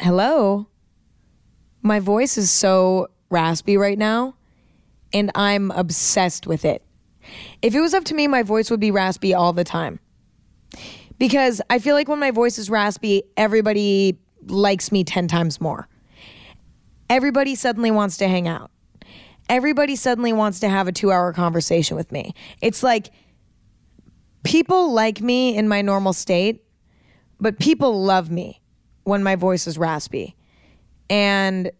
Hello? My voice is so raspy right now, and I'm obsessed with it. If it was up to me, my voice would be raspy all the time. Because I feel like when my voice is raspy, everybody likes me 10 times more. Everybody suddenly wants to hang out. Everybody suddenly wants to have a two hour conversation with me. It's like people like me in my normal state, but people love me when my voice is raspy. And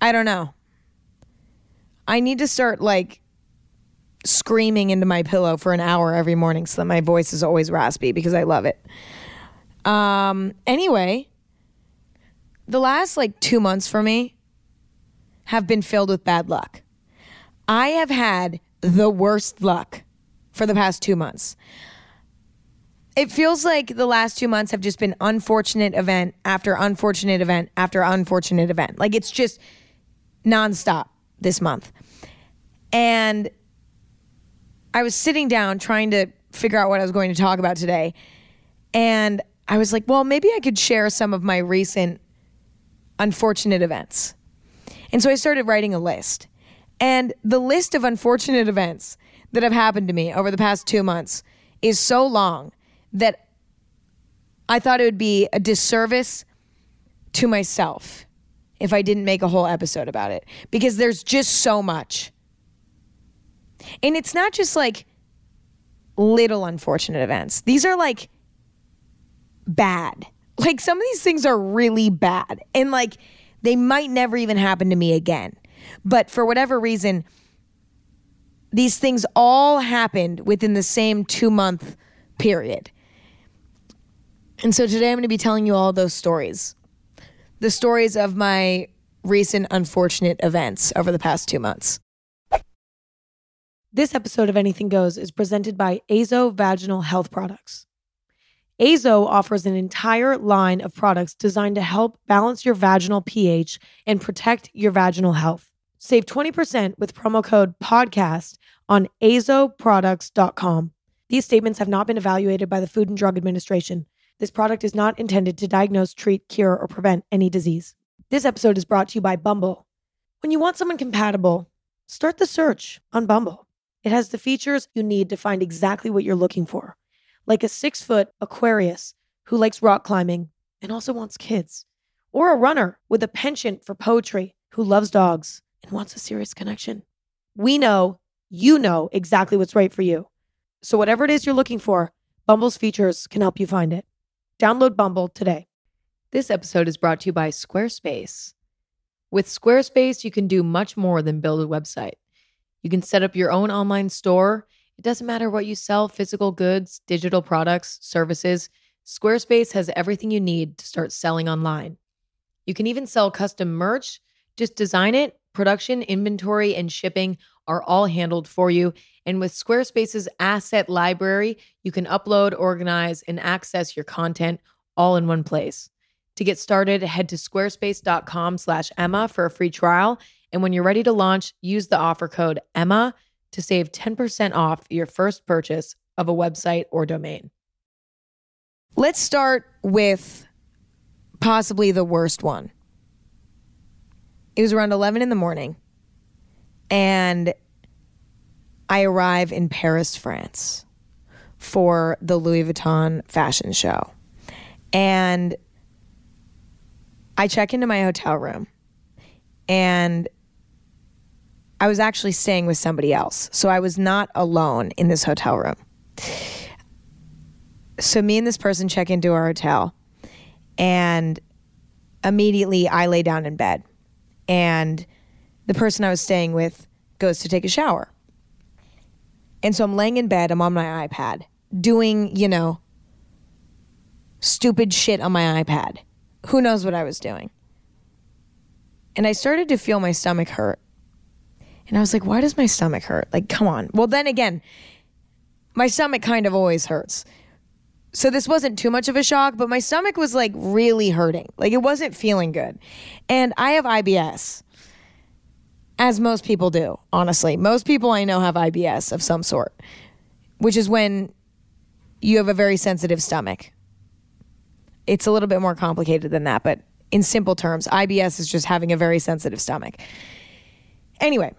I don't know. I need to start like screaming into my pillow for an hour every morning so that my voice is always raspy because I love it. Um, anyway, the last like two months for me have been filled with bad luck. I have had the worst luck for the past two months. It feels like the last two months have just been unfortunate event after unfortunate event after unfortunate event. Like it's just nonstop this month. And I was sitting down trying to figure out what I was going to talk about today. And I was like, well, maybe I could share some of my recent unfortunate events. And so I started writing a list. And the list of unfortunate events that have happened to me over the past two months is so long that I thought it would be a disservice to myself if I didn't make a whole episode about it because there's just so much. And it's not just like little unfortunate events, these are like bad. Like some of these things are really bad. And like they might never even happen to me again. But for whatever reason, these things all happened within the same two month period. And so today I'm going to be telling you all those stories. The stories of my recent unfortunate events over the past two months. This episode of Anything Goes is presented by Azo Vaginal Health Products. Azo offers an entire line of products designed to help balance your vaginal pH and protect your vaginal health. Save 20% with promo code PODCAST on azoproducts.com. These statements have not been evaluated by the Food and Drug Administration. This product is not intended to diagnose, treat, cure, or prevent any disease. This episode is brought to you by Bumble. When you want someone compatible, start the search on Bumble. It has the features you need to find exactly what you're looking for, like a six foot Aquarius who likes rock climbing and also wants kids, or a runner with a penchant for poetry who loves dogs and wants a serious connection. We know you know exactly what's right for you. So, whatever it is you're looking for, Bumble's features can help you find it. Download Bumble today. This episode is brought to you by Squarespace. With Squarespace, you can do much more than build a website. You can set up your own online store. It doesn't matter what you sell physical goods, digital products, services. Squarespace has everything you need to start selling online. You can even sell custom merch. Just design it, production, inventory, and shipping are all handled for you. And with Squarespace's asset library, you can upload, organize, and access your content all in one place. To get started, head to squarespace.com slash Emma for a free trial and when you're ready to launch, use the offer code EMMA to save 10% off your first purchase of a website or domain. Let's start with possibly the worst one. It was around 11 in the morning, and I arrive in Paris, France for the Louis Vuitton fashion show. And I check into my hotel room, and I was actually staying with somebody else. So I was not alone in this hotel room. So me and this person check into our hotel and immediately I lay down in bed and the person I was staying with goes to take a shower. And so I'm laying in bed, I'm on my iPad doing, you know, stupid shit on my iPad. Who knows what I was doing? And I started to feel my stomach hurt. And I was like, why does my stomach hurt? Like, come on. Well, then again, my stomach kind of always hurts. So this wasn't too much of a shock, but my stomach was like really hurting. Like it wasn't feeling good. And I have IBS, as most people do, honestly. Most people I know have IBS of some sort, which is when you have a very sensitive stomach. It's a little bit more complicated than that, but in simple terms, IBS is just having a very sensitive stomach. Anyway,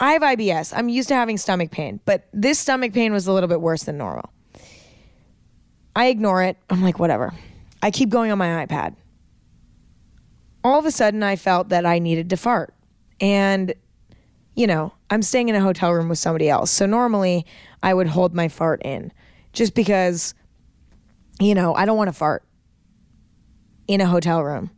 I have IBS. I'm used to having stomach pain, but this stomach pain was a little bit worse than normal. I ignore it. I'm like, whatever. I keep going on my iPad. All of a sudden, I felt that I needed to fart. And, you know, I'm staying in a hotel room with somebody else. So normally I would hold my fart in just because, you know, I don't want to fart in a hotel room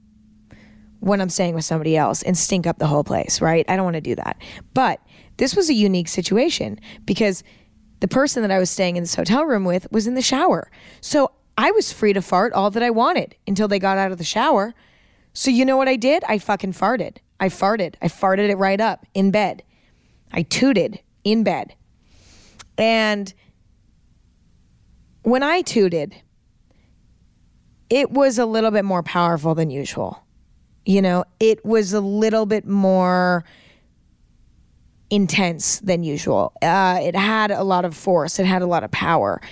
when I'm staying with somebody else and stink up the whole place, right? I don't want to do that. But this was a unique situation because the person that I was staying in this hotel room with was in the shower. So I was free to fart all that I wanted until they got out of the shower. So you know what I did? I fucking farted. I farted. I farted it right up in bed. I tooted in bed. And when I tooted, it was a little bit more powerful than usual. You know, it was a little bit more intense than usual. Uh, it had a lot of force, it had a lot of power.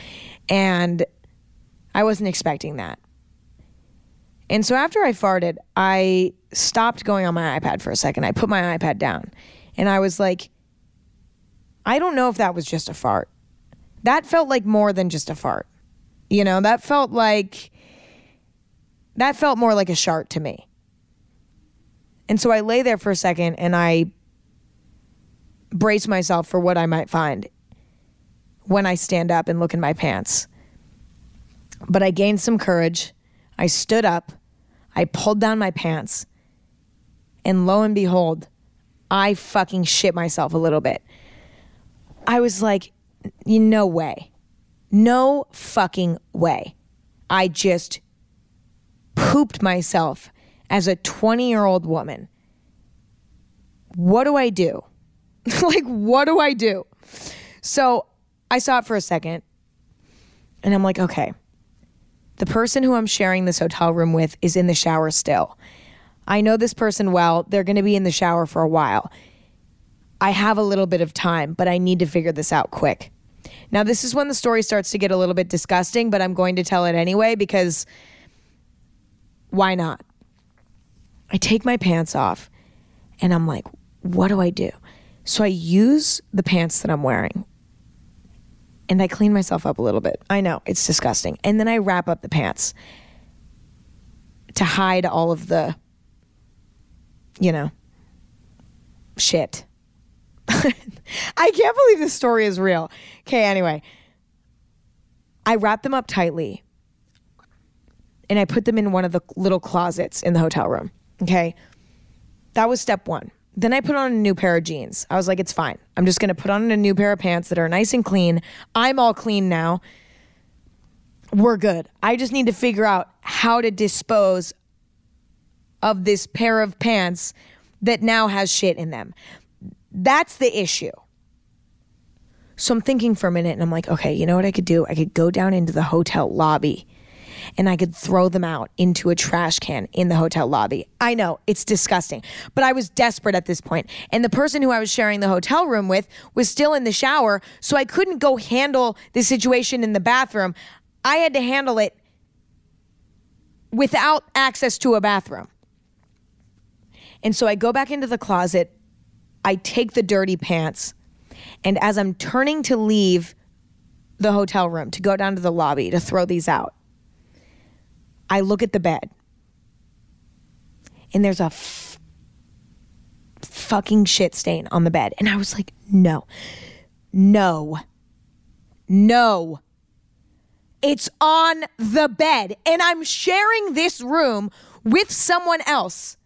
And I wasn't expecting that. And so after I farted, I stopped going on my iPad for a second. I put my iPad down and I was like, I don't know if that was just a fart. That felt like more than just a fart. You know, that felt like, that felt more like a shart to me. And so I lay there for a second and I brace myself for what I might find when I stand up and look in my pants. But I gained some courage. I stood up. I pulled down my pants. And lo and behold, I fucking shit myself a little bit. I was like, no way. No fucking way. I just pooped myself as a 20 year old woman. What do I do? like, what do I do? So I saw it for a second and I'm like, okay, the person who I'm sharing this hotel room with is in the shower still. I know this person well. They're going to be in the shower for a while. I have a little bit of time, but I need to figure this out quick. Now, this is when the story starts to get a little bit disgusting, but I'm going to tell it anyway because why not? I take my pants off and I'm like, what do I do? So I use the pants that I'm wearing and I clean myself up a little bit. I know it's disgusting. And then I wrap up the pants to hide all of the, you know, shit. I can't believe this story is real. Okay, anyway, I wrap them up tightly and I put them in one of the little closets in the hotel room. Okay, that was step one. Then I put on a new pair of jeans. I was like, it's fine. I'm just going to put on a new pair of pants that are nice and clean. I'm all clean now. We're good. I just need to figure out how to dispose of this pair of pants that now has shit in them. That's the issue. So I'm thinking for a minute and I'm like, okay, you know what I could do? I could go down into the hotel lobby and I could throw them out into a trash can in the hotel lobby. I know it's disgusting, but I was desperate at this point. And the person who I was sharing the hotel room with was still in the shower, so I couldn't go handle the situation in the bathroom. I had to handle it without access to a bathroom. And so I go back into the closet, I take the dirty pants, and as I'm turning to leave the hotel room to go down to the lobby to throw these out, I look at the bed and there's a f- fucking shit stain on the bed. And I was like, no, no, no. It's on the bed. And I'm sharing this room with someone else.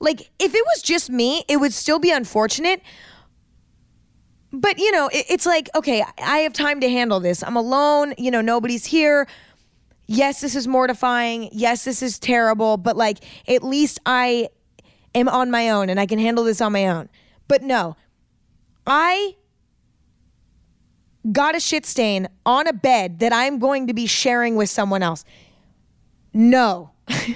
Like, if it was just me, it would still be unfortunate. But, you know, it, it's like, okay, I have time to handle this. I'm alone, you know, nobody's here yes, this is mortifying. Yes, this is terrible, but like at least I am on my own and I can handle this on my own. But no, I got a shit stain on a bed that I'm going to be sharing with someone else. No.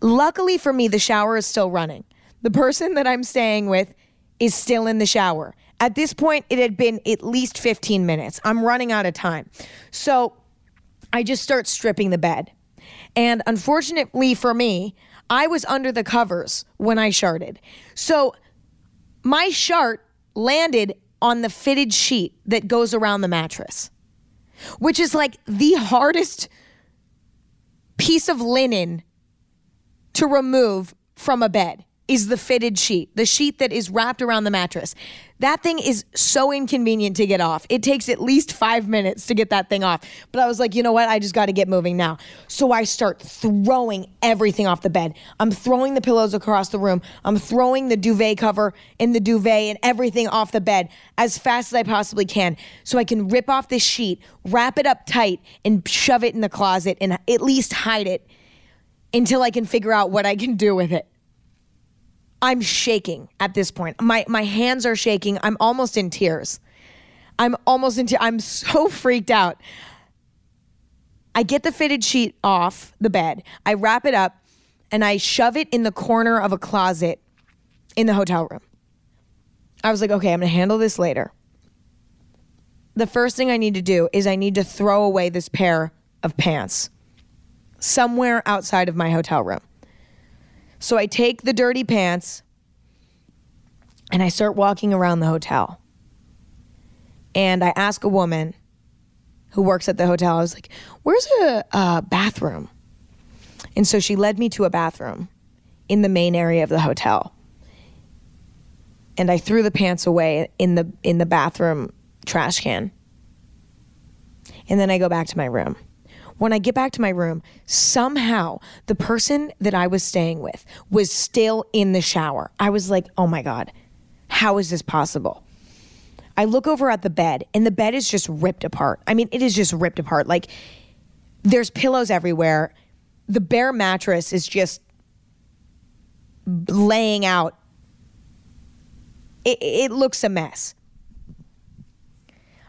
Luckily for me, the shower is still running. The person that I'm staying with is still in the shower At this point, it had been at least 15 minutes. I'm running out of time. So I just start stripping the bed. And unfortunately for me, I was under the covers when I sharted. So my shart landed on the fitted sheet that goes around the mattress, which is like the hardest piece of linen to remove from a bed is the fitted sheet, the sheet that is wrapped around the mattress. That thing is so inconvenient to get off. It takes at least five minutes to get that thing off. But I was like, you know what? I just got to get moving now. So I start throwing everything off the bed. I'm throwing the pillows across the room. I'm throwing the duvet cover in the duvet and everything off the bed as fast as I possibly can so I can rip off this sheet, wrap it up tight, and shove it in the closet and at least hide it until I can figure out what I can do with it. I'm shaking at this point. My my hands are shaking. I'm almost in tears. I'm almost in tears. I'm so freaked out. I get the fitted sheet off the bed. I wrap it up and I shove it in the corner of a closet in the hotel room. I was like, okay, I'm going to handle this later. The first thing I need to do is I need to throw away this pair of pants somewhere outside of my hotel room. So I take the dirty pants and I start walking around the hotel. And I ask a woman who works at the hotel, I was like, where's a, a bathroom? And so she led me to a bathroom in the main area of the hotel. And I threw the pants away in the in the bathroom trash can. And then I go back to my room. When I get back to my room, somehow the person that I was staying with was still in the shower. I was like, oh my God, how is this possible? I look over at the bed and the bed is just ripped apart. I mean, it is just ripped apart. Like there's pillows everywhere. The bare mattress is just laying out. It, it looks a mess.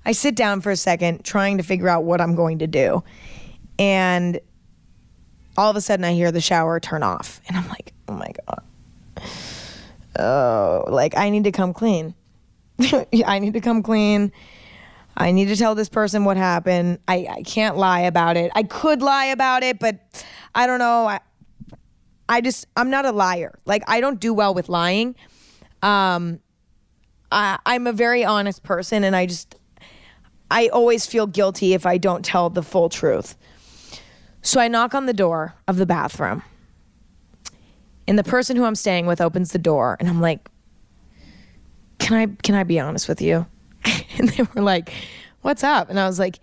I sit down for a second trying to figure out what I'm going to do. And all of a sudden, I hear the shower turn off. And I'm like, oh my God. Oh, like, I need to come clean. I need to come clean. I need to tell this person what happened. I, I can't lie about it. I could lie about it, but I don't know. I, I just, I'm not a liar. Like, I don't do well with lying. Um, I, I'm a very honest person, and I just, I always feel guilty if I don't tell the full truth. So I knock on the door of the bathroom. And the person who I'm staying with opens the door and I'm like, "Can I can I be honest with you?" and they were like, "What's up?" And I was like,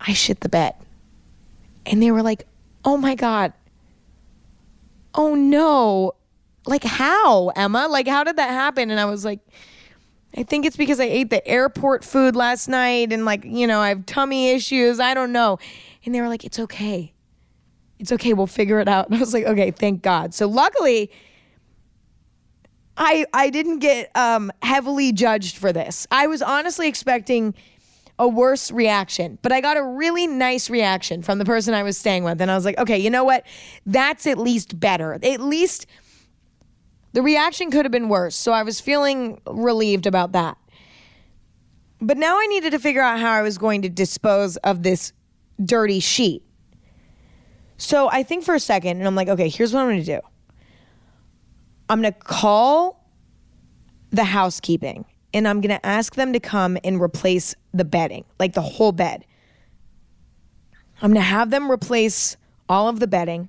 "I shit the bed." And they were like, "Oh my god." Oh no. Like how, Emma? Like how did that happen? And I was like, I think it's because I ate the airport food last night and like, you know, I have tummy issues. I don't know. And they were like, it's okay. It's okay. We'll figure it out. And I was like, okay, thank God. So luckily, I I didn't get um, heavily judged for this. I was honestly expecting a worse reaction, but I got a really nice reaction from the person I was staying with. And I was like, okay, you know what? That's at least better. At least the reaction could have been worse. So I was feeling relieved about that. But now I needed to figure out how I was going to dispose of this dirty sheet. So I think for a second, and I'm like, okay, here's what I'm to do I'm to call the housekeeping and I'm to ask them to come and replace the bedding, like the whole bed. I'm to have them replace all of the bedding.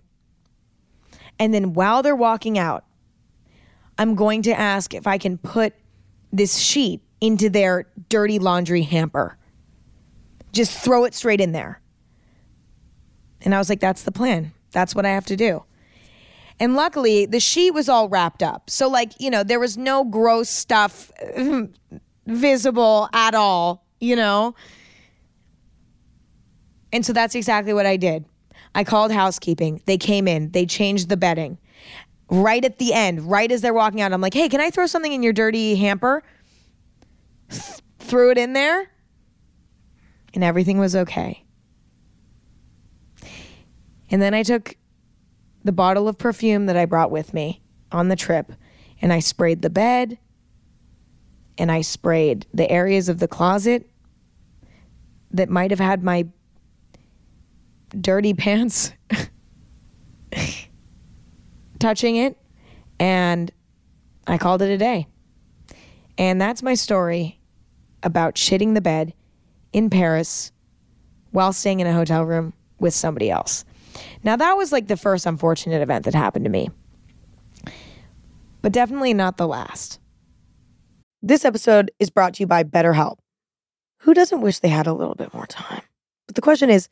And then while they're walking out, I'm going to ask if I can put this sheet into their dirty laundry hamper. Just throw it straight in there. And I was like, that's the plan. That's what I have to do. And luckily, the sheet was all wrapped up. So, like, you know, there was no gross stuff visible at all, you know? And so that's exactly what I did. I called housekeeping. They came in, they changed the bedding. Right at the end, right as they're walking out, I'm like, hey, can I throw something in your dirty hamper? Th- threw it in there, and everything was okay. And then I took the bottle of perfume that I brought with me on the trip and I sprayed the bed and I sprayed the areas of the closet that might have had my dirty pants touching it. And I called it a day. And that's my story about shitting the bed in Paris while staying in a hotel room with somebody else. Now, that was like the first unfortunate event that happened to me, but definitely not the last. This episode is brought to you by BetterHelp. Who doesn't wish they had a little bit more time? But the question is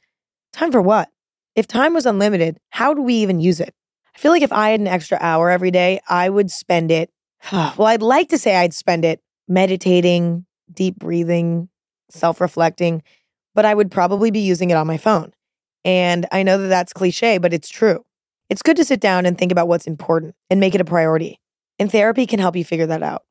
time for what? If time was unlimited, how do we even use it? I feel like if I had an extra hour every day, I would spend it. Well, I'd like to say I'd spend it meditating, deep breathing, self reflecting, but I would probably be using it on my phone. And I know that that's cliche, but it's true. It's good to sit down and think about what's important and make it a priority. And therapy can help you figure that out.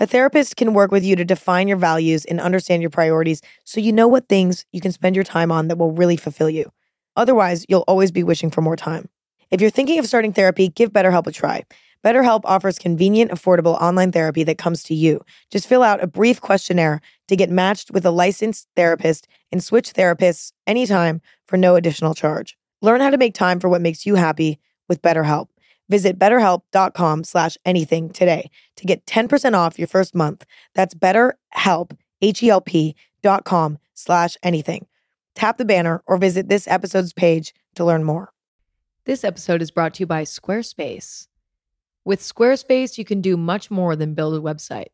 A therapist can work with you to define your values and understand your priorities so you know what things you can spend your time on that will really fulfill you. Otherwise, you'll always be wishing for more time. If you're thinking of starting therapy, give BetterHelp a try. BetterHelp offers convenient, affordable online therapy that comes to you. Just fill out a brief questionnaire to get matched with a licensed therapist and switch therapists anytime for no additional charge. Learn how to make time for what makes you happy with BetterHelp. Visit betterhelp.com slash anything today to get 10% off your first month. That's betterhelp, H-E-L-P dot com slash anything. Tap the banner or visit this episode's page to learn more. This episode is brought to you by Squarespace. With Squarespace, you can do much more than build a website.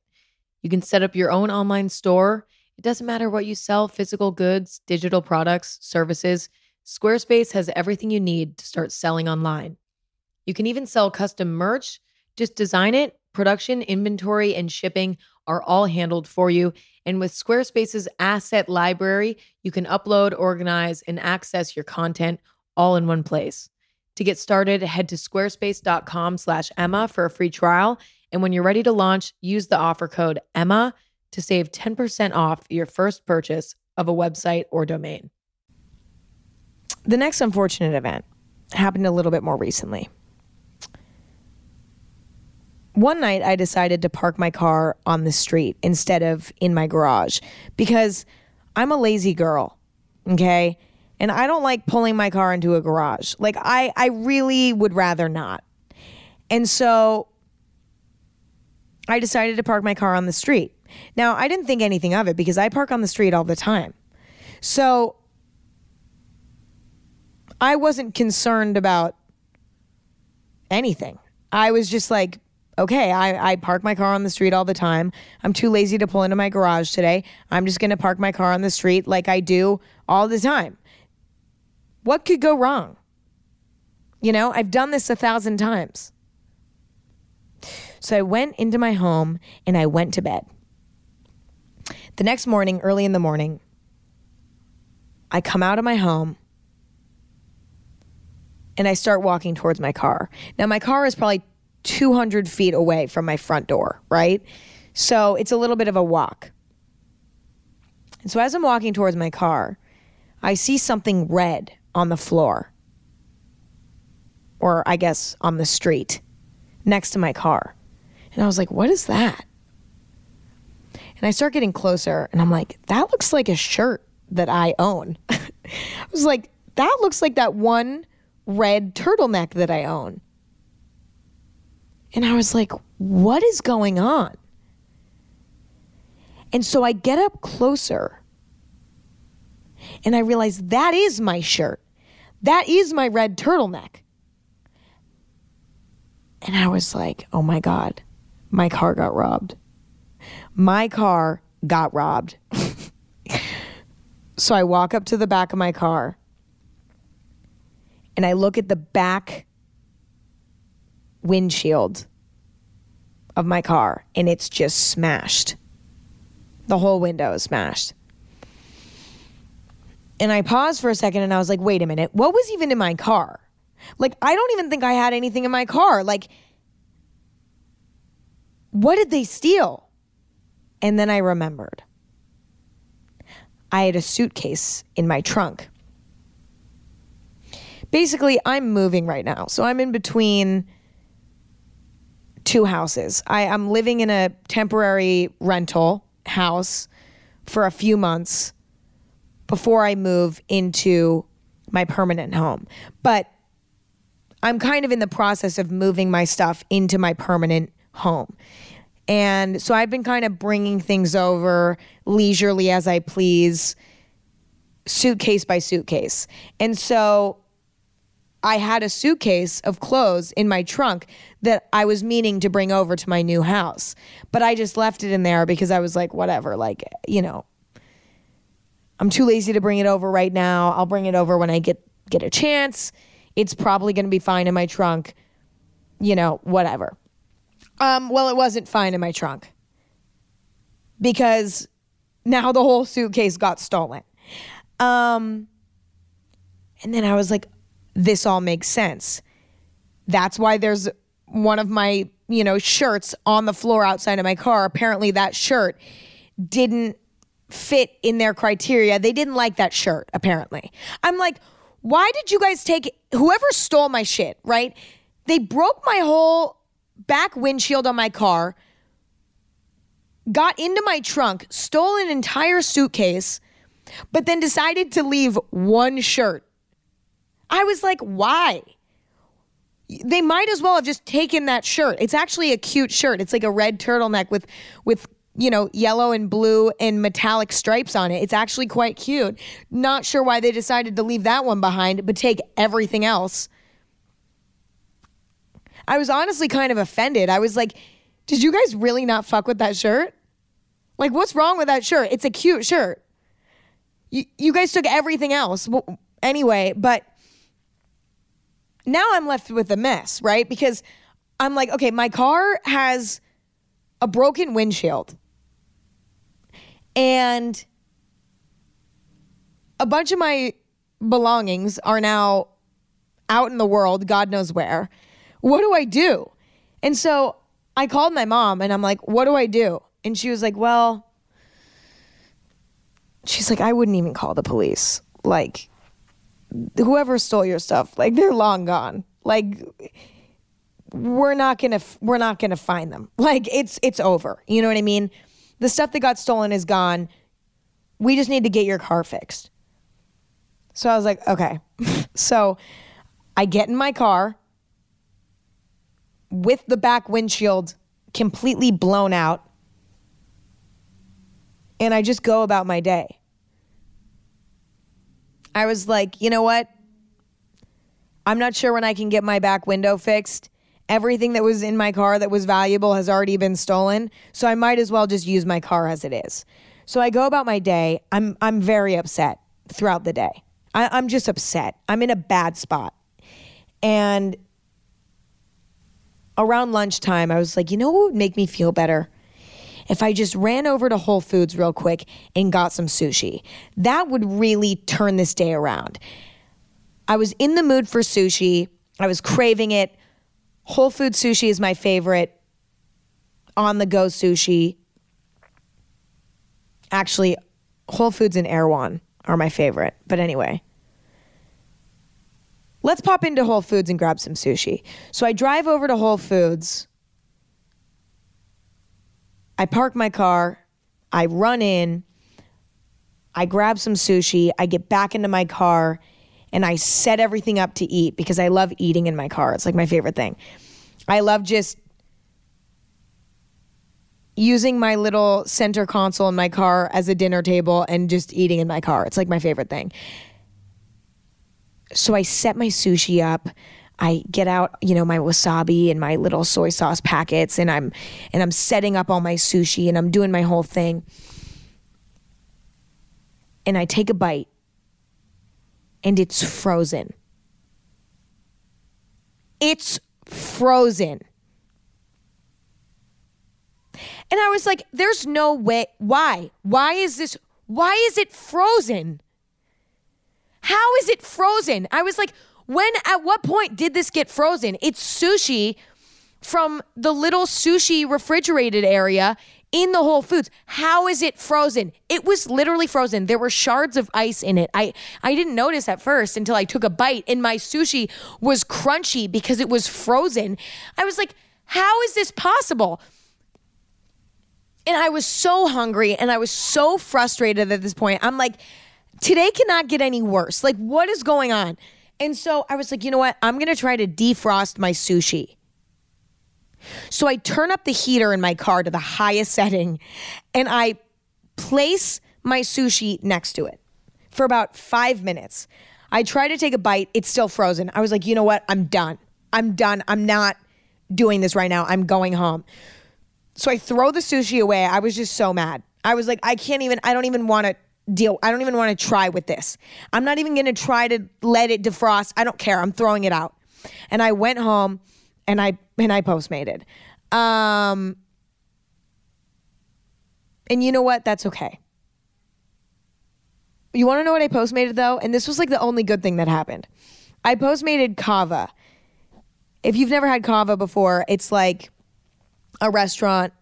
You can set up your own online store. It doesn't matter what you sell physical goods, digital products, services. Squarespace has everything you need to start selling online. You can even sell custom merch. Just design it. Production, inventory, and shipping are all handled for you. And with Squarespace's asset library, you can upload, organize, and access your content all in one place. To get started, head to squarespace.com slash Emma for a free trial. And when you're ready to launch, use the offer code Emma to save 10% off your first purchase of a website or domain. The next unfortunate event happened a little bit more recently one night I decided to park my car on the street instead of in my garage because I'm a lazy girl. Okay. And I don't like pulling my car into a garage. Like I, I really would rather not. And so I decided to park my car on the street. Now, I didn't think anything of it because I park on the street all the time. So I wasn't concerned about anything. I was just like, okay, I, I park my car on the street all the time. I'm too lazy to pull into my garage today. I'm just going to park my car on the street like I do all the time. What could go wrong? You know, I've done this a thousand times. So I went into my home and I went to bed. The next morning, early in the morning, I come out of my home and I start walking towards my car. Now, my car is probably 200 feet away from my front door, right? So it's a little bit of a walk. And so as I'm walking towards my car, I see something red on the floor, or I guess on the street next to my car. And I was like, what is that? And I start getting closer and I'm like, that looks like a shirt that I own. I was like, that looks like that one red turtleneck that I own. And I was like, what is going on? And so I get up closer and I realize that is my shirt. That is my red turtleneck. And I was like, oh my God, my car got robbed. My car got robbed. so I walk up to the back of my car and I look at the back windshield of my car and it's just smashed. The whole window is smashed. And I paused for a second and I was like, wait a minute, what was even in my car? Like, I don't even think I had anything in my car. Like, what did they steal? And then I remembered. I had a suitcase in my trunk. Basically, I'm moving right now. So I'm in between two houses. I, I'm living in a temporary rental house for a few months before I move into my permanent home. But I'm kind of in the process of moving my stuff into my permanent home. And so I've been kind of bringing things over leisurely as I please, suitcase by suitcase. And so I had a suitcase of clothes in my trunk that I was meaning to bring over to my new house. But I just left it in there because I was like, whatever, like, you know, I'm too lazy to bring it over right now. I'll bring it over when I get get a chance. It's probably going to be fine in my trunk. You know, whatever. Um, well, it wasn't fine in my trunk because now the whole suitcase got stolen. Um, and then I was like, this all makes sense. That's why there's one of my, you know, shirts on the floor outside of my car. Apparently, that shirt didn't fit in their criteria. They didn't like that shirt, apparently. I'm like, why did you guys take whoever stole my shit, right? They broke my whole back windshield on my car, got into my trunk, stole an entire suitcase, but then decided to leave one shirt. I was like, why? They might as well have just taken that shirt. It's actually a cute shirt. It's like a red turtleneck with with you know, yellow and blue and metallic stripes on it. It's actually quite cute. Not sure why they decided to leave that one behind, but take everything else. I was honestly kind of offended. I was like, did you guys really not fuck with that shirt? Like, what's wrong with that shirt? It's a cute shirt. You, you guys took everything else. Well, anyway, but now I'm left with a mess, right? Because I'm like, okay, my car has a broken windshield and a bunch of my belongings are now out in the world, God knows where. What do I do? And so I called my mom and I'm like, what do I do? And she was like, well, she's like, I wouldn't even call the police. Like, whoever stole your stuff, like, they're long gone. Like, we're not gonna we're not gonna find them. Like it's it's over. You know what I mean? The stuff that got stolen is gone. We just need to get your car fixed. So I was like, okay. so I get in my car with the back windshield completely blown out. And I just go about my day. I was like, you know what? I'm not sure when I can get my back window fixed everything that was in my car that was valuable has already been stolen. So I might as well just use my car as it is. So I go about my day. I'm I'm very upset throughout the day. I, I'm just upset. I'm in a bad spot. And around lunchtime, I was like, you know what would make me feel better? If I just ran over to Whole Foods real quick and got some sushi, that would really turn this day around. I was in the mood for sushi. I was craving it. Whole Food sushi is my favorite. On the go sushi. Actually, Whole Foods and Erewhon are my favorite. But anyway, let's pop into Whole Foods and grab some sushi. So I drive over to Whole Foods. I park my car. I run in. I grab some sushi. I get back into my car and I set everything up to eat because I love eating in my car. It's like my favorite thing. I love just using my little center console in my car as a dinner table and just eating in my car. It's like my favorite thing. So I set my sushi up. I get out, you know, my wasabi and my little soy sauce packets and I'm and I'm setting up all my sushi and I'm doing my whole thing. And I take a bite and it's frozen. It's frozen. And I was like, there's no way. Why? Why is this? Why is it frozen? How is it frozen? I was like, when, at what point did this get frozen? It's sushi from the little sushi refrigerated area in the Whole Foods. How is it frozen? It was literally frozen. There were shards of ice in it. I I didn't notice at first until I took a bite and my sushi was crunchy because it was frozen. I was like, How is this possible? And I was so hungry and I was so frustrated at this point. I'm like, today cannot get any worse. Like, what is going on? And so I was like, you know what? I'm going to try to defrost my sushi. So I turn up the heater in my car to the highest setting and I place my sushi next to it for about five minutes. I try to take a bite, it's still frozen. I was like, you know what? I'm done. I'm done. I'm not doing this right now. I'm going home. So I throw the sushi away. I was just so mad. I was like, I can't even, I don't even want to deal. I don't even want to try with this. I'm not even going to try to let it defrost. I don't care. I'm throwing it out. And I went home and I and I postmated. Um and you know what? That's okay. You want to know what I postmated though? And this was like the only good thing that happened. I postmated CAVA. If you've never had CAVA before, it's like a restaurant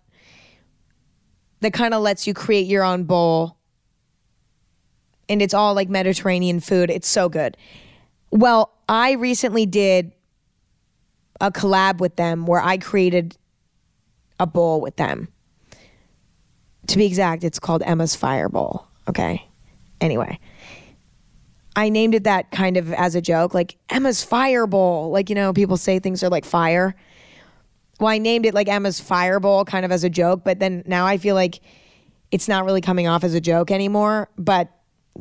that kind of lets you create your own bowl. And it's all like Mediterranean food. It's so good. Well, I recently did a collab with them where I created a bowl with them. To be exact, it's called Emma's Fire Bowl. Okay. Anyway, I named it that kind of as a joke, like Emma's Fire Bowl. Like, you know, people say things are like fire. Well, I named it like Emma's Fire Bowl kind of as a joke, but then now I feel like it's not really coming off as a joke anymore, but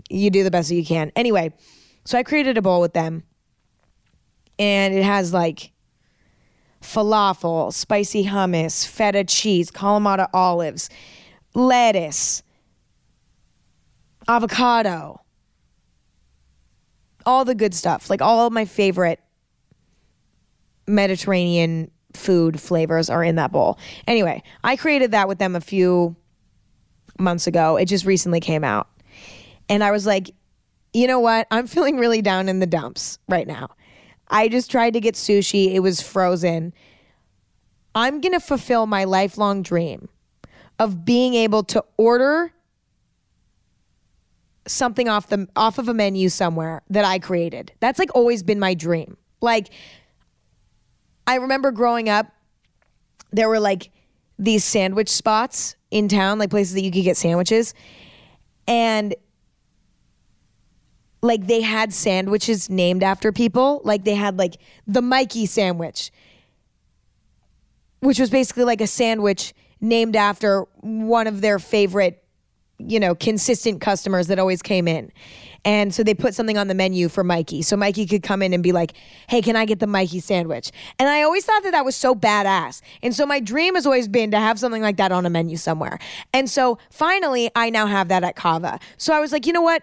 you do the best that you can. Anyway, so I created a bowl with them and it has like falafel, spicy hummus, feta cheese, Kalamata olives, lettuce, avocado, all the good stuff. Like all of my favorite Mediterranean food flavors are in that bowl. Anyway, I created that with them a few months ago. It just recently came out. And I was like, you know what? I'm feeling really down in the dumps right now. I just tried to get sushi. It was frozen. I'm going to fulfill my lifelong dream of being able to order something off the off of a menu somewhere that I created. That's like always been my dream. Like I remember growing up there were like these sandwich spots in town, like places that you could get sandwiches. And like they had sandwiches named after people. Like they had like the Mikey sandwich, which was basically like a sandwich named after one of their favorite, you know, consistent customers that always came in. And so they put something on the menu for Mikey. So Mikey could come in and be like, hey, can I get the Mikey sandwich? And I always thought that that was so badass. And so my dream has always been to have something like that on a menu somewhere. And so finally, I now have that at CAVA. So I was like, you know what?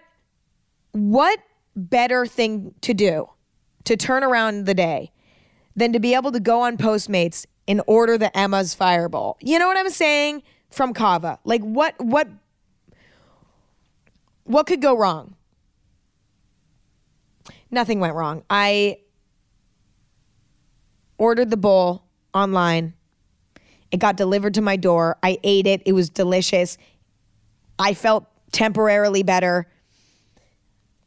What better thing to do to turn around the day than to be able to go on Postmates and order the Emma's Fire Bowl? You know what I'm saying? From CAVA. Like what what what could go wrong? Nothing went wrong. I ordered the bowl online. It got delivered to my door. I ate it. It was delicious. I felt temporarily better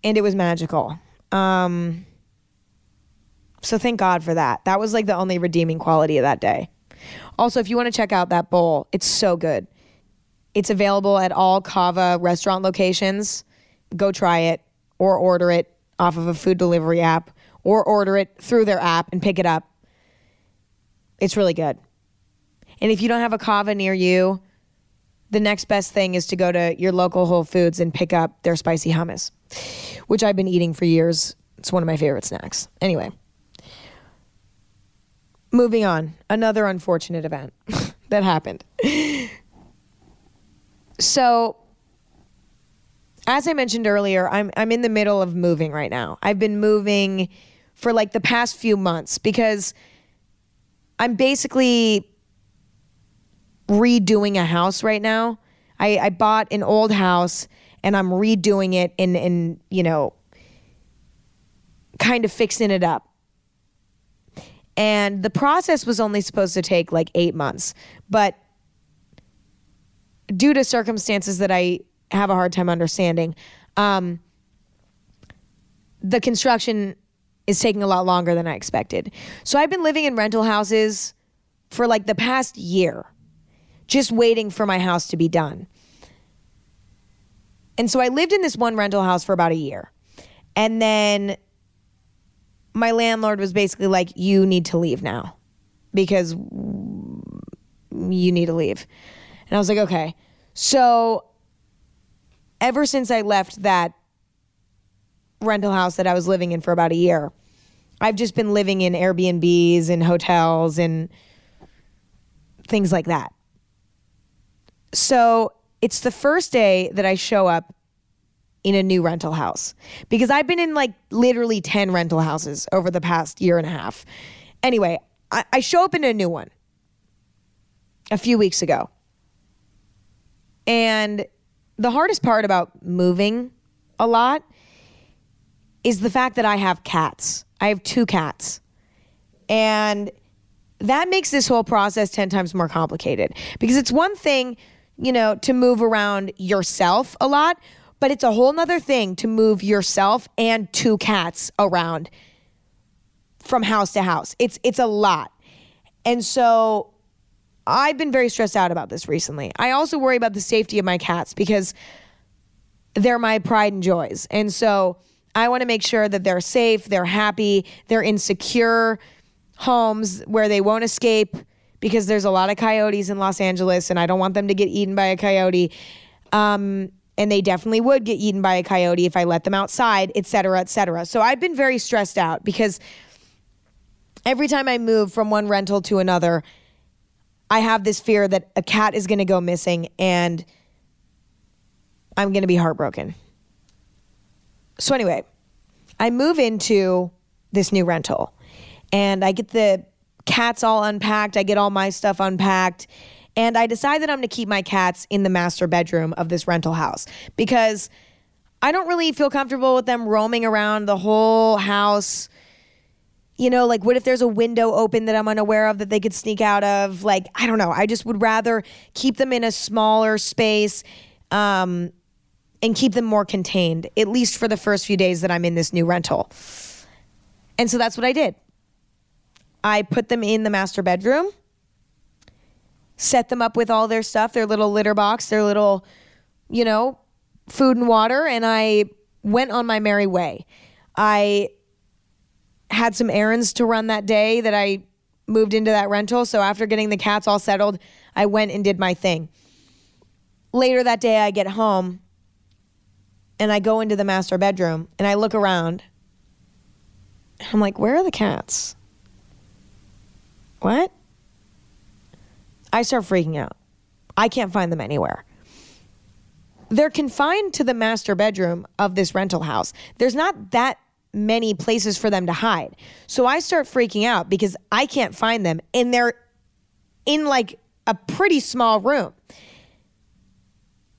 and it was magical. Um, so thank God for that. That was like the only redeeming quality of that day. Also, if you want to check out that bowl, it's so good. It's available at all CAVA restaurant locations. Go try it or order it off of a food delivery app or order it through their app and pick it up. It's really good. And if you don't have a CAVA near you, the next best thing is to go to your local Whole Foods and pick up their spicy hummus which I've been eating for years. It's one of my favorite snacks. Anyway, moving on. Another unfortunate event that happened. So, as I mentioned earlier, I'm I'm in the middle of moving right now. I've been moving for like the past few months because I'm basically redoing a house right now. I, I bought an old house and I'm redoing it and and you know kind of fixing it up. And the process was only supposed to take like 8 months, but due to circumstances that I have a hard time understanding, um, the construction is taking a lot longer than I expected. So I've been living in rental houses for like the past year, just waiting for my house to be done. And so I lived in this one rental house for about a year. And then my landlord was basically like, You need to leave now because you need to leave. And I was like, Okay. So ever since I left that rental house that I was living in for about a year, I've just been living in Airbnbs and hotels and things like that. So it's the first day that I show up in a new rental house because I've been in like literally 10 rental houses over the past year and a half. Anyway, I, I show up in a new one a few weeks ago. And the hardest part about moving a lot is the fact that I have cats. I have two cats. And that makes this whole process 10 times more complicated because it's one thing, you know, to move around yourself a lot, but it's a whole nother thing to move yourself and two cats around from house to house. It's it's a lot. And so I've been very stressed out about this recently. I also worry about the safety of my cats because they're my pride and joys. And so I want to make sure that they're safe, they're happy, they're in secure homes where they won't escape because there's a lot of coyotes in Los Angeles and I don't want them to get eaten by a coyote. Um, and they definitely would get eaten by a coyote if I let them outside, et cetera, et cetera. So I've been very stressed out because every time I move from one rental to another, I have this fear that a cat is going to go missing and I'm going to be heartbroken. So, anyway, I move into this new rental and I get the cats all unpacked. I get all my stuff unpacked. And I decide that I'm going to keep my cats in the master bedroom of this rental house because I don't really feel comfortable with them roaming around the whole house you know, like what if there's a window open that I'm unaware of that they could sneak out of? Like, I don't know. I just would rather keep them in a smaller space um, and keep them more contained, at least for the first few days that I'm in this new rental. And so that's what I did. I put them in the master bedroom, set them up with all their stuff, their little litter box, their little, you know, food and water, and I went on my merry way. I had some errands to run that day that I moved into that rental. So after getting the cats all settled, I went and did my thing. Later that day, I get home and I go into the master bedroom and I look around. I'm like, where are the cats? What? I start freaking out. I can't find them anywhere. They're confined to the master bedroom of this rental house. There's not that many places for them to hide. So I start freaking out because I can't find them and they're in like a pretty small room.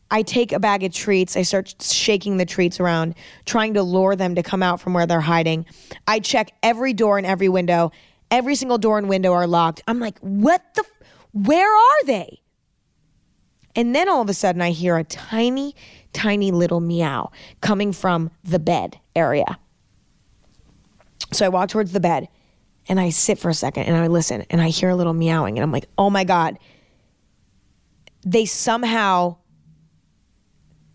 I take a bag of treats. I start shaking the treats around, trying to lure them to come out from where they're hiding. I check every door and every window. Every single door and window are locked. I'm like, what the? F- where are they? And then all of a sudden, I hear a tiny, tiny little meow coming from the bed area. So I walk towards the bed and I sit for a second and I listen and I hear a little meowing and I'm like, oh my God. They somehow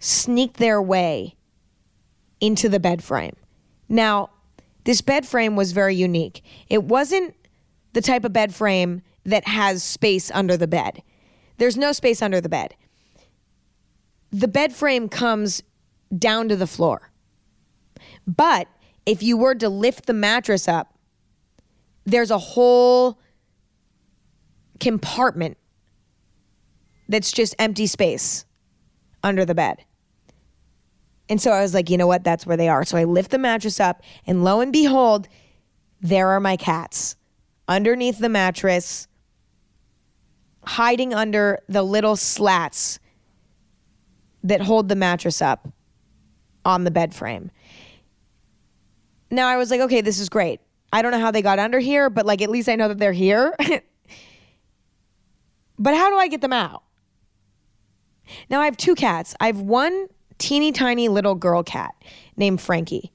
sneaked their way into the bed frame. Now, this bed frame was very unique. It wasn't the type of bed frame that has space under the bed. There's no space under the bed. The bed frame comes down to the floor. But if you were to lift the mattress up, there's a whole compartment that's just empty space under the bed. And so I was like, you know what? That's where they are. So I lift the mattress up, and lo and behold, there are my cats underneath the mattress, hiding under the little slats that hold the mattress up on the bed frame. Now I was like, okay, this is great. I don't know how they got under here, but like at least I know that they're here. but how do I get them out? Now I have two cats. I have one teeny tiny little girl cat named Frankie.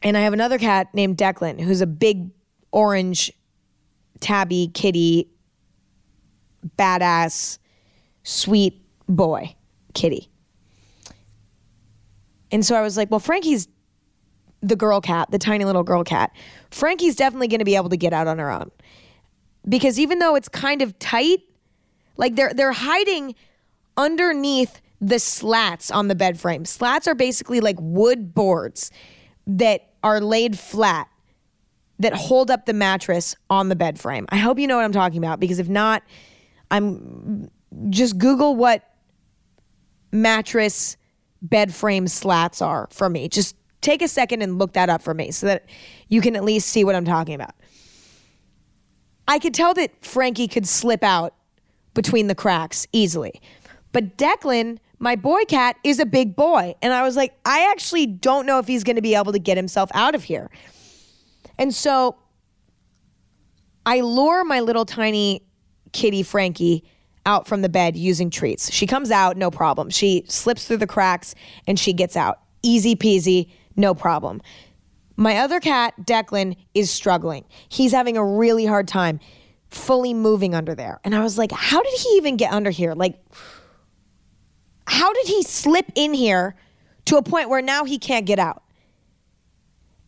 And I have another cat named Declan, who's a big orange tabby, kitty, badass, sweet boy, kitty. And so I was like, well, Frankie's the girl cat, the tiny little girl cat. Frankie's definitely going to be able to get out on her own. Because even though it's kind of tight, like they're they're hiding underneath the slats on the bed frame. Slats are basically like wood boards that are laid flat that hold up the mattress on the bed frame. I hope you know what I'm talking about because if not, I'm just Google what mattress bed frame slats are for me. Just take a second and look that up for me so that you can at least see what I'm talking about. I could tell that Frankie could slip out between the cracks easily. But Declan, my boy cat, is a big boy. And I was like, I actually don't know if he's going to be able to get himself out of here. And so I lure my little tiny kitty Frankie out from the bed using treats. She comes out, no problem. She slips through the cracks and she gets out. Easy peasy, no problem. My other cat, Declan, is struggling. He's having a really hard time fully moving under there. And I was like, how did he even get under here? Like, how did he slip in here to a point where now he can't get out?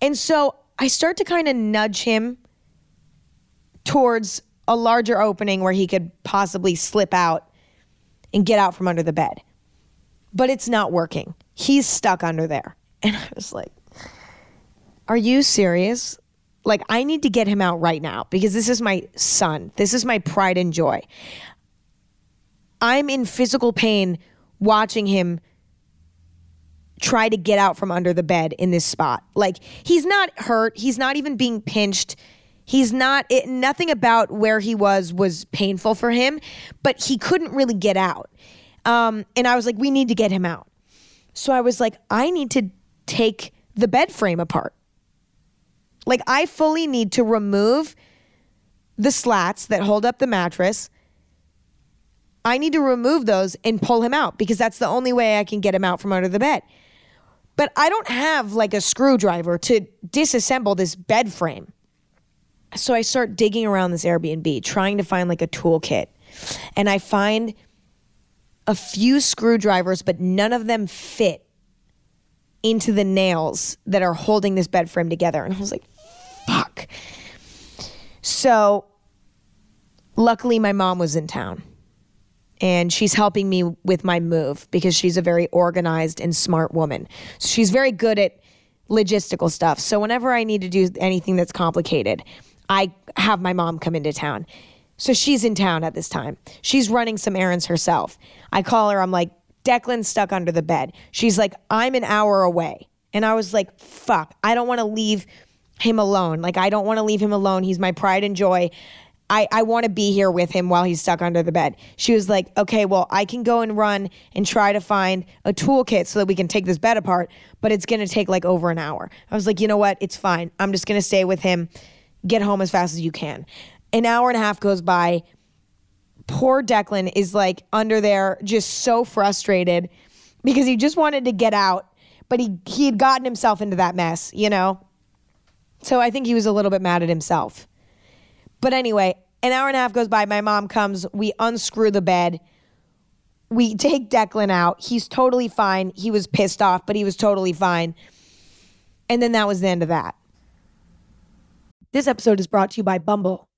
And so I start to kind of nudge him towards a larger opening where he could possibly slip out and get out from under the bed. But it's not working. He's stuck under there. And I was like, Are you serious? Like, I need to get him out right now because this is my son. This is my pride and joy. I'm in physical pain watching him try to get out from under the bed in this spot. Like, he's not hurt, he's not even being pinched He's not, it, nothing about where he was was painful for him, but he couldn't really get out. Um, and I was like, we need to get him out. So I was like, I need to take the bed frame apart. Like, I fully need to remove the slats that hold up the mattress. I need to remove those and pull him out because that's the only way I can get him out from under the bed. But I don't have like a screwdriver to disassemble this bed frame so I start digging around this Airbnb, trying to find like a toolkit. And I find a few screwdrivers, but none of them fit into the nails that are holding this bed frame together. And I was like, fuck. So luckily, my mom was in town and she's helping me with my move because she's a very organized and smart woman. She's very good at logistical stuff. So whenever I need to do anything that's complicated, I have my mom come into town. So she's in town at this time. She's running some errands herself. I call her. I'm like, Declan's stuck under the bed. She's like, I'm an hour away. And I was like, fuck, I don't want to leave him alone. Like, I don't want to leave him alone. He's my pride and joy. I, I want to be here with him while he's stuck under the bed. She was like, okay, well, I can go and run and try to find a toolkit so that we can take this bed apart, but it's going to take like over an hour. I was like, you know what? It's fine. I'm just going to stay with him get home as fast as you can. An hour and a half goes by. Poor Declan is like under there, just so frustrated because he just wanted to get out, but he he had gotten himself into that mess, you know. So I think he was a little bit mad at himself. But anyway, an hour and a half goes by. My mom comes. We unscrew the bed. We take Declan out. He's totally fine. He was pissed off, but he was totally fine. And then that was the end of that. This episode is brought to you by Bumble.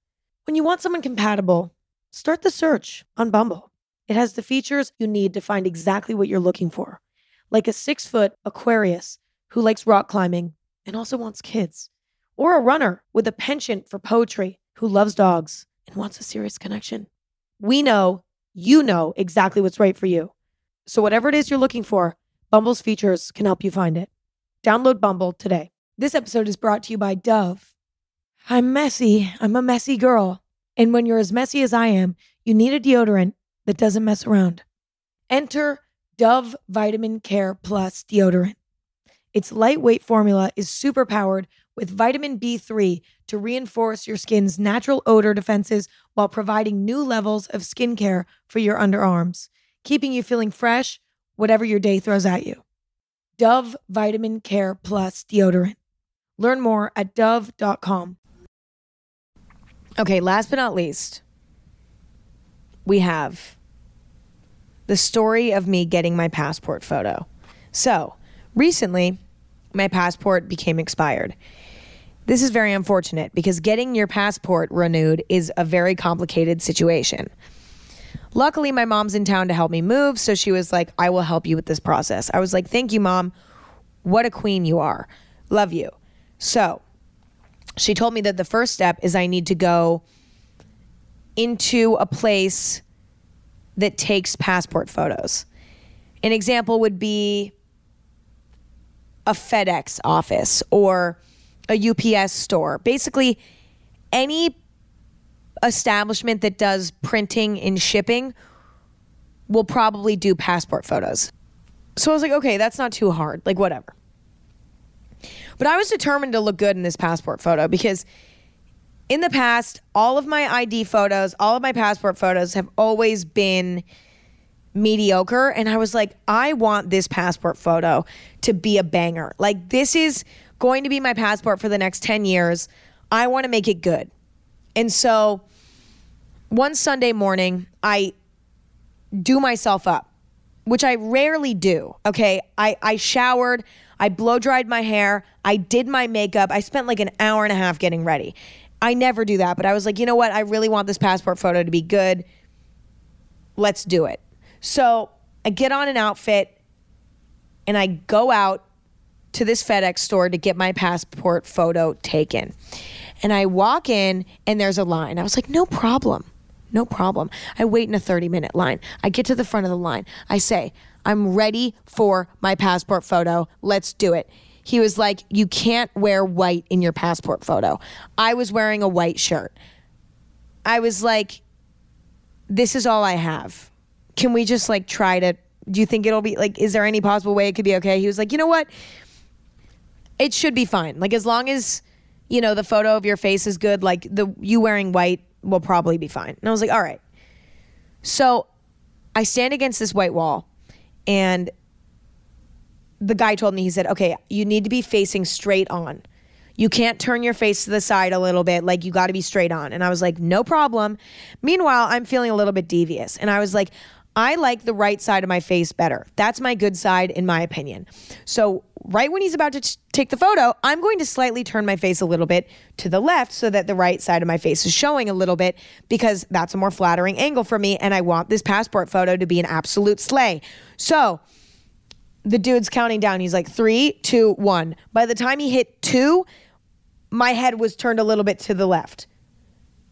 When you want someone compatible, start the search on Bumble. It has the features you need to find exactly what you're looking for, like a six foot Aquarius who likes rock climbing and also wants kids, or a runner with a penchant for poetry who loves dogs and wants a serious connection. We know you know exactly what's right for you. So, whatever it is you're looking for, Bumble's features can help you find it. Download Bumble today. This episode is brought to you by Dove. I'm messy. I'm a messy girl. And when you're as messy as I am, you need a deodorant that doesn't mess around. Enter Dove Vitamin Care Plus deodorant. Its lightweight formula is super powered with vitamin B3 to reinforce your skin's natural odor defenses while providing new levels of skincare for your underarms, keeping you feeling fresh whatever your day throws at you. Dove Vitamin Care Plus deodorant. Learn more at dove.com. Okay, last but not least, we have the story of me getting my passport photo. So, recently, my passport became expired. This is very unfortunate because getting your passport renewed is a very complicated situation. Luckily, my mom's in town to help me move, so she was like, I will help you with this process. I was like, Thank you, mom. What a queen you are. Love you. So, she told me that the first step is I need to go into a place that takes passport photos. An example would be a FedEx office or a UPS store. Basically, any establishment that does printing and shipping will probably do passport photos. So I was like, okay, that's not too hard. Like, whatever. But I was determined to look good in this passport photo because in the past, all of my ID photos, all of my passport photos have always been mediocre. And I was like, I want this passport photo to be a banger. Like, this is going to be my passport for the next 10 years. I want to make it good. And so one Sunday morning, I do myself up, which I rarely do. Okay. I, I showered, I blow dried my hair, I did my makeup, I spent like an hour and a half getting ready. I never do that, but I was like, you know what? I really want this passport photo to be good. Let's do it. So I get on an outfit and I go out to this FedEx store to get my passport photo taken. And I walk in and there's a line. I was like, no problem. No problem. I wait in a 30 minute line. I get to the front of the line. I say, I'm ready for my passport photo. Let's do it. He was like, You can't wear white in your passport photo. I was wearing a white shirt. I was like, This is all I have. Can we just like try to? Do you think it'll be like, is there any possible way it could be okay? He was like, You know what? It should be fine. Like as long as you know the photo of your face is good, like the you wearing white will probably be fine. And I was like, all right. So I stand against this white wall, and the guy told me he said, okay, you need to be facing straight on. You can't turn your face to the side a little bit. Like you got to be straight on. And I was like, no problem. Meanwhile, I'm feeling a little bit devious. And I was like, I like the right side of my face better. That's my good side, in my opinion. So, right when he's about to t- take the photo, I'm going to slightly turn my face a little bit to the left so that the right side of my face is showing a little bit because that's a more flattering angle for me. And I want this passport photo to be an absolute slay. So, the dude's counting down. He's like, three, two, one. By the time he hit two, my head was turned a little bit to the left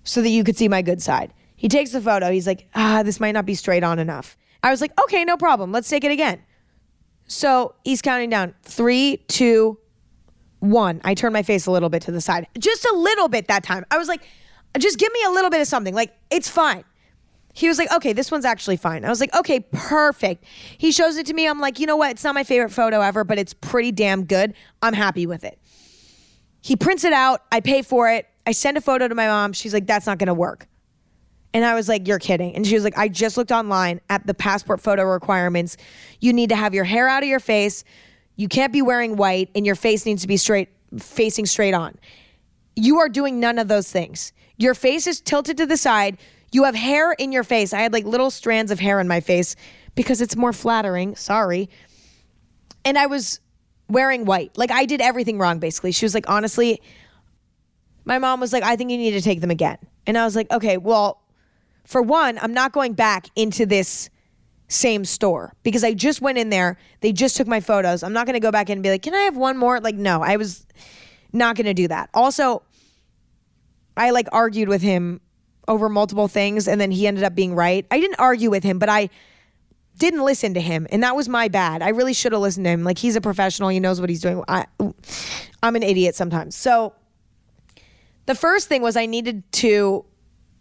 so that you could see my good side. He takes the photo. He's like, ah, this might not be straight on enough. I was like, okay, no problem. Let's take it again. So he's counting down three, two, one. I turned my face a little bit to the side, just a little bit that time. I was like, just give me a little bit of something. Like, it's fine. He was like, okay, this one's actually fine. I was like, okay, perfect. He shows it to me. I'm like, you know what? It's not my favorite photo ever, but it's pretty damn good. I'm happy with it. He prints it out. I pay for it. I send a photo to my mom. She's like, that's not going to work. And I was like, You're kidding. And she was like, I just looked online at the passport photo requirements. You need to have your hair out of your face. You can't be wearing white, and your face needs to be straight, facing straight on. You are doing none of those things. Your face is tilted to the side. You have hair in your face. I had like little strands of hair in my face because it's more flattering. Sorry. And I was wearing white. Like I did everything wrong, basically. She was like, honestly, my mom was like, I think you need to take them again. And I was like, okay, well, for one, I'm not going back into this same store because I just went in there. They just took my photos. I'm not going to go back in and be like, can I have one more? Like, no, I was not going to do that. Also, I like argued with him over multiple things and then he ended up being right. I didn't argue with him, but I didn't listen to him and that was my bad. I really should have listened to him. Like he's a professional, he knows what he's doing. I I'm an idiot sometimes. So the first thing was I needed to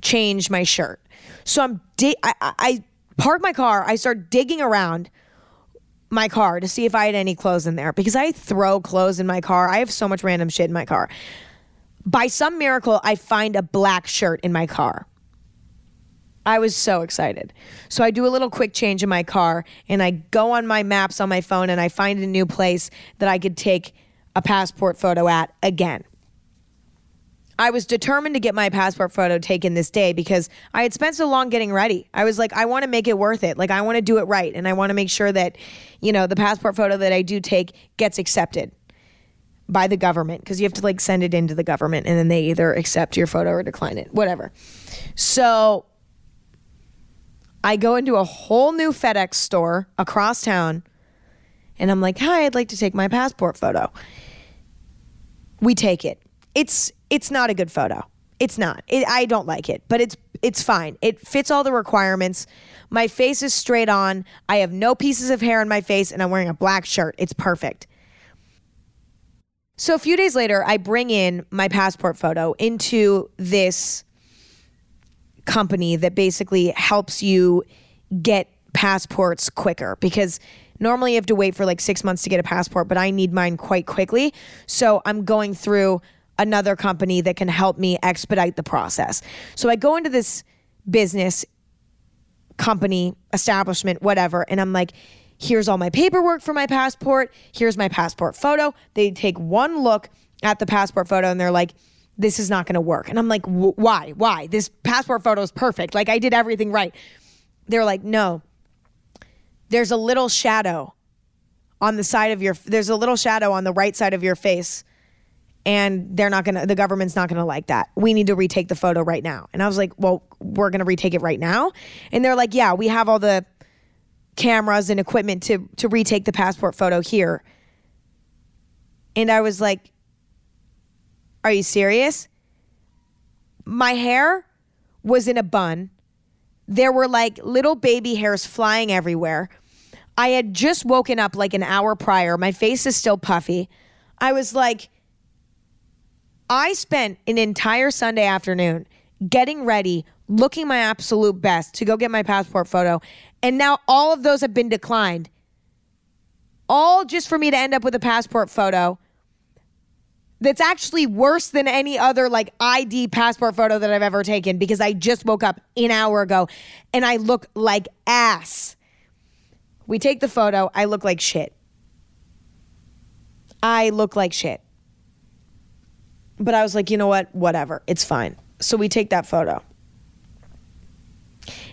change my shirt. So I'm di- I, I park my car. I start digging around my car to see if I had any clothes in there because I throw clothes in my car. I have so much random shit in my car. By some miracle, I find a black shirt in my car. I was so excited. So I do a little quick change in my car and I go on my maps on my phone and I find a new place that I could take a passport photo at again. I was determined to get my passport photo taken this day because I had spent so long getting ready. I was like, I want to make it worth it. Like, I want to do it right. And I want to make sure that, you know, the passport photo that I do take gets accepted by the government because you have to like send it into the government and then they either accept your photo or decline it, whatever. So I go into a whole new FedEx store across town and I'm like, hi, I'd like to take my passport photo. We take it. It's it's not a good photo. It's not. It, I don't like it, but it's it's fine. It fits all the requirements. My face is straight on. I have no pieces of hair on my face, and I'm wearing a black shirt. It's perfect. So a few days later, I bring in my passport photo into this company that basically helps you get passports quicker because normally you have to wait for like six months to get a passport, but I need mine quite quickly. So I'm going through another company that can help me expedite the process. So I go into this business company, establishment, whatever, and I'm like, here's all my paperwork for my passport. Here's my passport photo. They take one look at the passport photo and they're like, this is not going to work. And I'm like, why? Why? This passport photo is perfect. Like I did everything right. They're like, no, there's a little shadow on the side of your, there's a little shadow on the right side of your face and they're not gonna the government's not gonna like that. We need to retake the photo right now. And i was like well we're gonna retake it right now? And they're like yeah we have all the cameras and equipment to to retake the passport photo here. And i was like are you serious? My hair was in a bun. There were like little baby hairs flying everywhere. I had just woken up like an hour prior. My face is still puffy. I was like I spent an entire Sunday afternoon getting ready, looking my absolute best to go get my passport photo. And now all of those have been declined. All just for me to end up with a passport photo that's actually worse than any other like ID passport photo that I've ever taken because I just woke up an hour ago and I look like ass. We take the photo, I look like shit. I look like shit. But I was like, you know what? Whatever. It's fine. So we take that photo.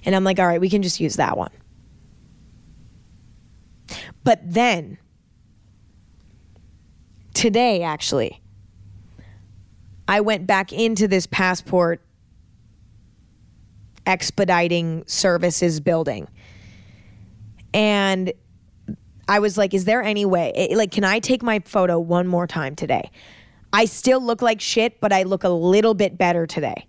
And I'm like, all right, we can just use that one. But then, today actually, I went back into this passport expediting services building. And I was like, is there any way, like, can I take my photo one more time today? I still look like shit, but I look a little bit better today.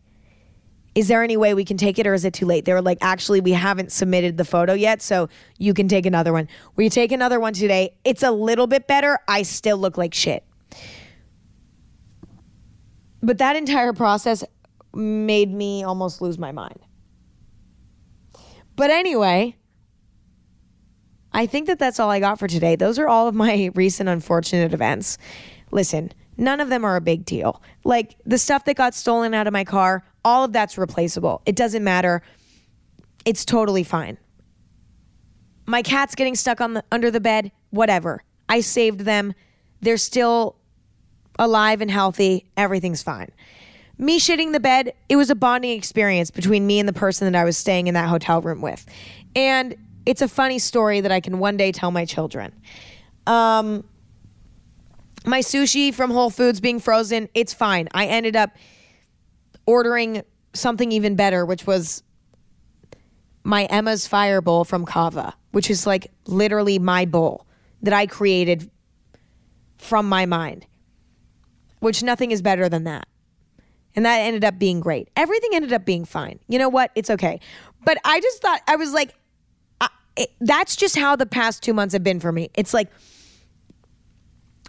Is there any way we can take it or is it too late? They were like, actually, we haven't submitted the photo yet, so you can take another one. We take another one today. It's a little bit better. I still look like shit. But that entire process made me almost lose my mind. But anyway, I think that that's all I got for today. Those are all of my recent unfortunate events. Listen, None of them are a big deal. Like the stuff that got stolen out of my car, all of that's replaceable. It doesn't matter. It's totally fine. My cat's getting stuck on the under the bed, whatever. I saved them. They're still alive and healthy. Everything's fine. Me shitting the bed, it was a bonding experience between me and the person that I was staying in that hotel room with. And it's a funny story that I can one day tell my children. Um, my sushi from Whole Foods being frozen, it's fine. I ended up ordering something even better, which was my Emma's Fire Bowl from CAVA, which is like literally my bowl that I created from my mind, which nothing is better than that. And that ended up being great. Everything ended up being fine. You know what? It's okay. But I just thought, I was like, I, it, that's just how the past two months have been for me. It's like,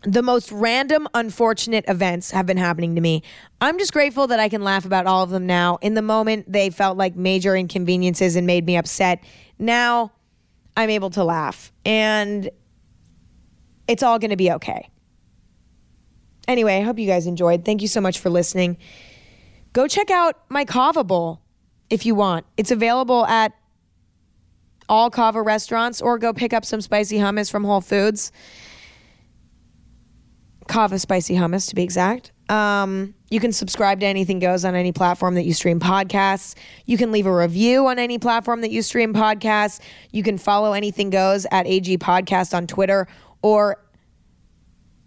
the most random, unfortunate events have been happening to me. I'm just grateful that I can laugh about all of them now. In the moment, they felt like major inconveniences and made me upset. Now I'm able to laugh, and it's all going to be okay. Anyway, I hope you guys enjoyed. Thank you so much for listening. Go check out my CAVA Bowl if you want. It's available at all CAVA restaurants, or go pick up some spicy hummus from Whole Foods. CAVA spicy hummus to be exact. Um, you can subscribe to Anything Goes on any platform that you stream podcasts. You can leave a review on any platform that you stream podcasts. You can follow Anything Goes at AG Podcast on Twitter or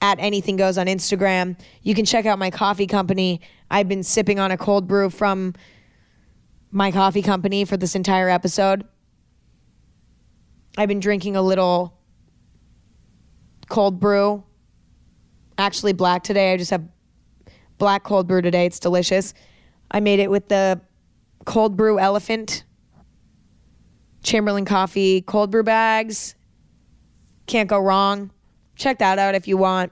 at Anything Goes on Instagram. You can check out my coffee company. I've been sipping on a cold brew from my coffee company for this entire episode. I've been drinking a little cold brew. Actually, black today. I just have black cold brew today. It's delicious. I made it with the cold brew elephant, Chamberlain coffee, cold brew bags. Can't go wrong. Check that out if you want.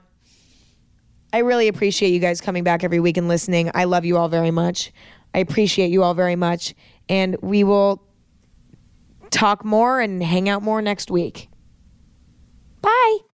I really appreciate you guys coming back every week and listening. I love you all very much. I appreciate you all very much. And we will talk more and hang out more next week. Bye.